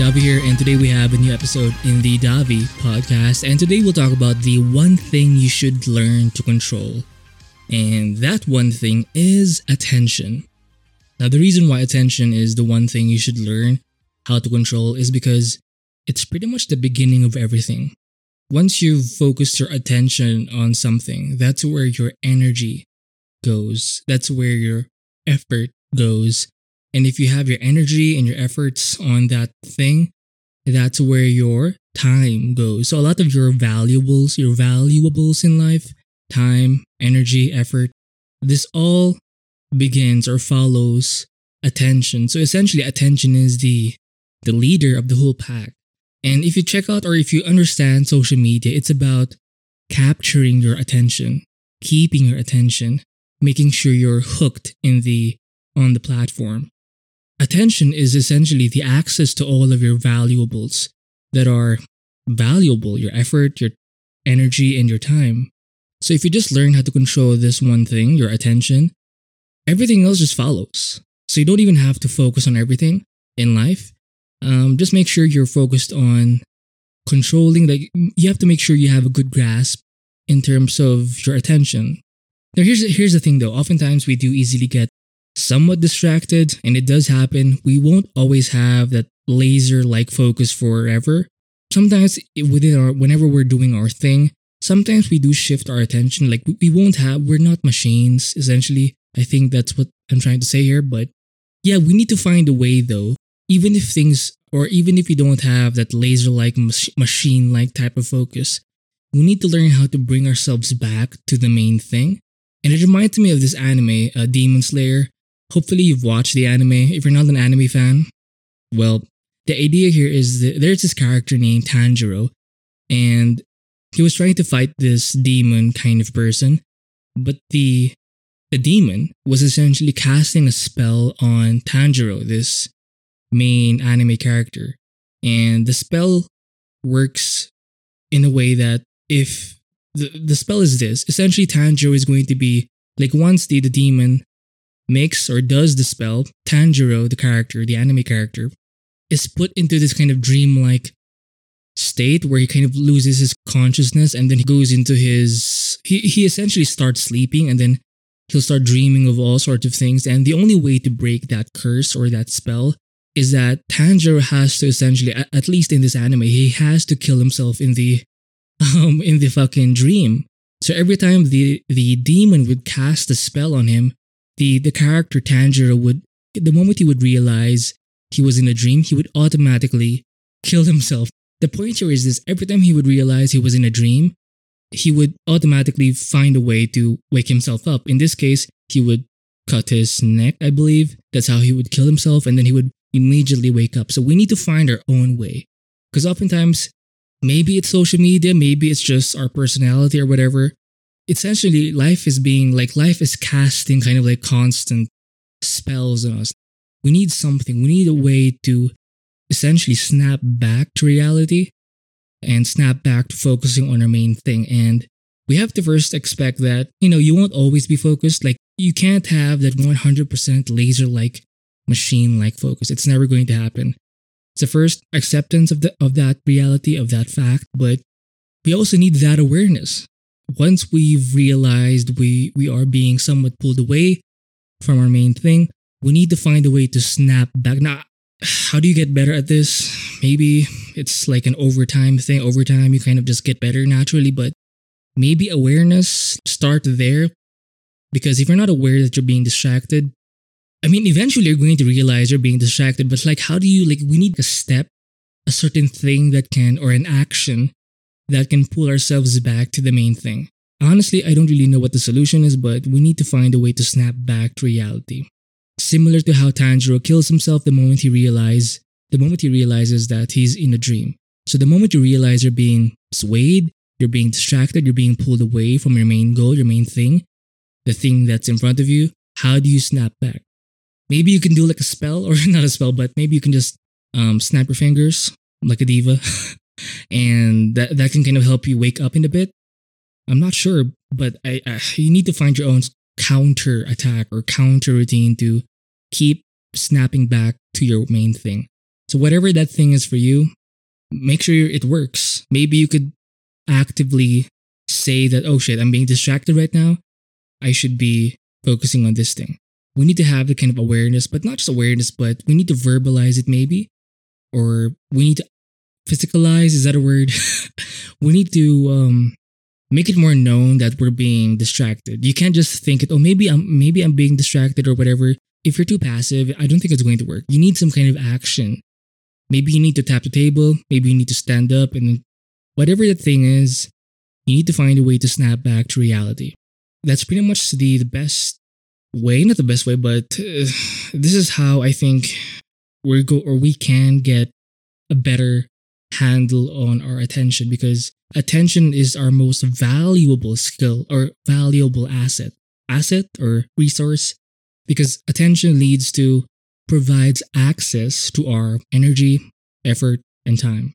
Davi here, and today we have a new episode in the Davi podcast. And today we'll talk about the one thing you should learn to control. And that one thing is attention. Now, the reason why attention is the one thing you should learn how to control is because it's pretty much the beginning of everything. Once you've focused your attention on something, that's where your energy goes. That's where your effort goes. And if you have your energy and your efforts on that thing, that's where your time goes. So a lot of your valuables, your valuables in life, time, energy, effort, this all begins or follows attention. So essentially attention is the the leader of the whole pack. And if you check out or if you understand social media, it's about capturing your attention, keeping your attention, making sure you're hooked in the on the platform. Attention is essentially the access to all of your valuables that are valuable, your effort, your energy, and your time. So if you just learn how to control this one thing, your attention, everything else just follows. So you don't even have to focus on everything in life. Um, just make sure you're focused on controlling, like, you have to make sure you have a good grasp in terms of your attention. Now, here's, here's the thing though. Oftentimes we do easily get somewhat distracted, and it does happen. We won't always have that laser like focus forever. Sometimes within our whenever we're doing our thing, sometimes we do shift our attention. Like we won't have we're not machines, essentially. I think that's what I'm trying to say here. But yeah, we need to find a way though, even if things or even if we don't have that laser like machine like type of focus, we need to learn how to bring ourselves back to the main thing. And it reminds me of this anime, uh, Demon Slayer, Hopefully, you've watched the anime. If you're not an anime fan, well, the idea here is that there's this character named Tanjiro, and he was trying to fight this demon kind of person, but the the demon was essentially casting a spell on Tanjiro, this main anime character. And the spell works in a way that if the, the spell is this, essentially Tanjiro is going to be like once the, the demon makes or does the spell, Tanjiro, the character, the anime character, is put into this kind of dreamlike state where he kind of loses his consciousness and then he goes into his he, he essentially starts sleeping and then he'll start dreaming of all sorts of things. And the only way to break that curse or that spell is that Tanjiro has to essentially at least in this anime he has to kill himself in the um in the fucking dream. So every time the the demon would cast a spell on him the the character Tanjiro would the moment he would realize he was in a dream, he would automatically kill himself. The point here is this every time he would realize he was in a dream, he would automatically find a way to wake himself up. In this case, he would cut his neck, I believe. That's how he would kill himself, and then he would immediately wake up. So we need to find our own way. Because oftentimes, maybe it's social media, maybe it's just our personality or whatever essentially life is being like life is casting kind of like constant spells on us. We need something. We need a way to essentially snap back to reality and snap back to focusing on our main thing. And we have to first expect that, you know, you won't always be focused. Like you can't have that 100% laser like machine like focus. It's never going to happen. It's the first acceptance of the of that reality of that fact, but we also need that awareness once we've realized we, we are being somewhat pulled away from our main thing, we need to find a way to snap back. Now, how do you get better at this? Maybe it's like an overtime thing. Overtime, you kind of just get better naturally, but maybe awareness start there. Because if you're not aware that you're being distracted, I mean, eventually you're going to realize you're being distracted, but like, how do you, like, we need a step, a certain thing that can, or an action that can pull ourselves back to the main thing. Honestly, I don't really know what the solution is, but we need to find a way to snap back to reality. Similar to how Tanjiro kills himself the moment he realizes the moment he realizes that he's in a dream. So the moment you realize you're being swayed, you're being distracted, you're being pulled away from your main goal, your main thing, the thing that's in front of you, how do you snap back? Maybe you can do like a spell, or not a spell, but maybe you can just um, snap your fingers like a diva and that that can kind of help you wake up in a bit. I'm not sure, but I, I you need to find your own counter attack or counter routine to keep snapping back to your main thing. So whatever that thing is for you, make sure it works. Maybe you could actively say that, oh shit, I'm being distracted right now. I should be focusing on this thing. We need to have the kind of awareness, but not just awareness, but we need to verbalize it maybe. Or we need to physicalize, is that a word? we need to um, make it more known that we're being distracted. You can't just think it, oh maybe I'm maybe I'm being distracted or whatever. If you're too passive, I don't think it's going to work. You need some kind of action. Maybe you need to tap the table, maybe you need to stand up and whatever the thing is, you need to find a way to snap back to reality. That's pretty much the, the best way, not the best way, but uh, this is how I think we go or we can get a better handle on our attention because attention is our most valuable skill or valuable asset asset or resource because attention leads to provides access to our energy effort and time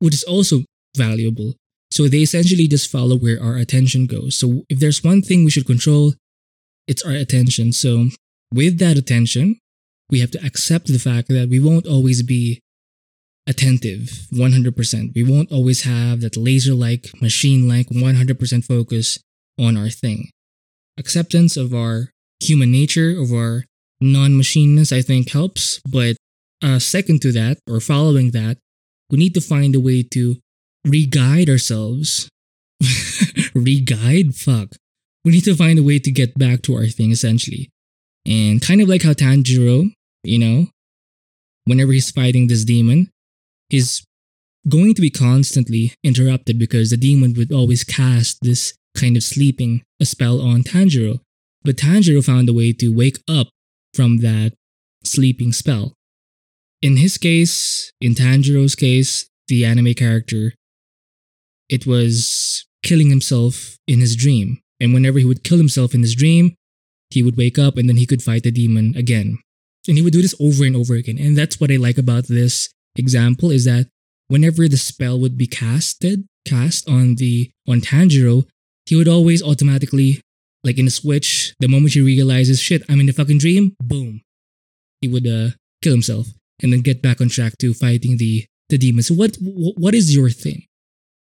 which is also valuable. So they essentially just follow where our attention goes. So if there's one thing we should control it's our attention. So with that attention we have to accept the fact that we won't always be attentive 100%. We won't always have that laser like, machine like 100% focus on our thing. Acceptance of our human nature, of our non machineness, I think helps. But uh, second to that, or following that, we need to find a way to re guide ourselves. re guide? Fuck. We need to find a way to get back to our thing essentially. And kind of like how Tanjiro, you know, whenever he's fighting this demon, is going to be constantly interrupted because the demon would always cast this kind of sleeping spell on Tanjiro. But Tanjiro found a way to wake up from that sleeping spell. In his case, in Tanjiro's case, the anime character, it was killing himself in his dream. And whenever he would kill himself in his dream, he would wake up and then he could fight the demon again. And he would do this over and over again. And that's what I like about this example is that whenever the spell would be casted, cast on the on Tanjiro, he would always automatically, like in a switch, the moment he realizes, shit, I'm in the fucking dream, boom. He would uh kill himself and then get back on track to fighting the the demons. So what what is your thing?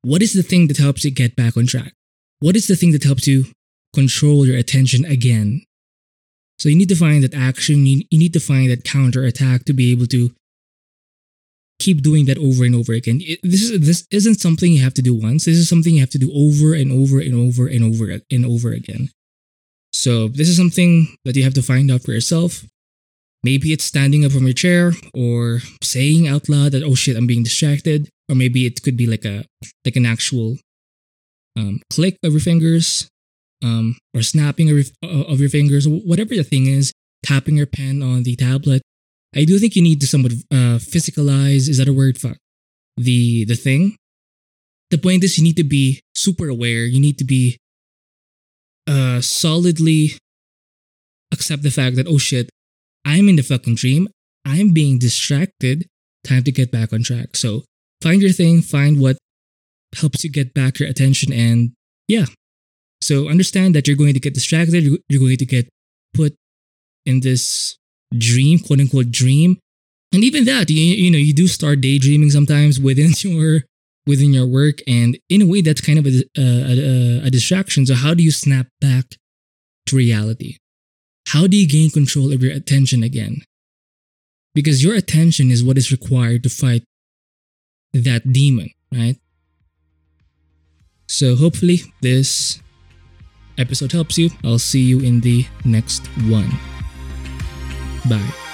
What is the thing that helps you get back on track? What is the thing that helps you control your attention again? So you need to find that action, you, you need to find that counter attack to be able to keep doing that over and over again. It, this is this isn't something you have to do once. This is something you have to do over and over and over and over and over again. So this is something that you have to find out for yourself. Maybe it's standing up from your chair or saying out loud that oh shit I'm being distracted, or maybe it could be like a like an actual um, click of your fingers, um, or snapping of your, of your fingers, whatever the thing is. Tapping your pen on the tablet I do think you need to somewhat uh, physicalize. Is that a word? Fuck. The the thing. The point is, you need to be super aware. You need to be uh solidly accept the fact that oh shit, I'm in the fucking dream. I'm being distracted. Time to get back on track. So find your thing. Find what helps you get back your attention, and yeah. So understand that you're going to get distracted. You're going to get put in this dream, quote unquote dream. And even that, you, you know, you do start daydreaming sometimes within your within your work, and in a way, that's kind of a, a, a distraction. So, how do you snap back to reality? How do you gain control of your attention again? Because your attention is what is required to fight that demon, right? So, hopefully, this episode helps you. I'll see you in the next one. Bye.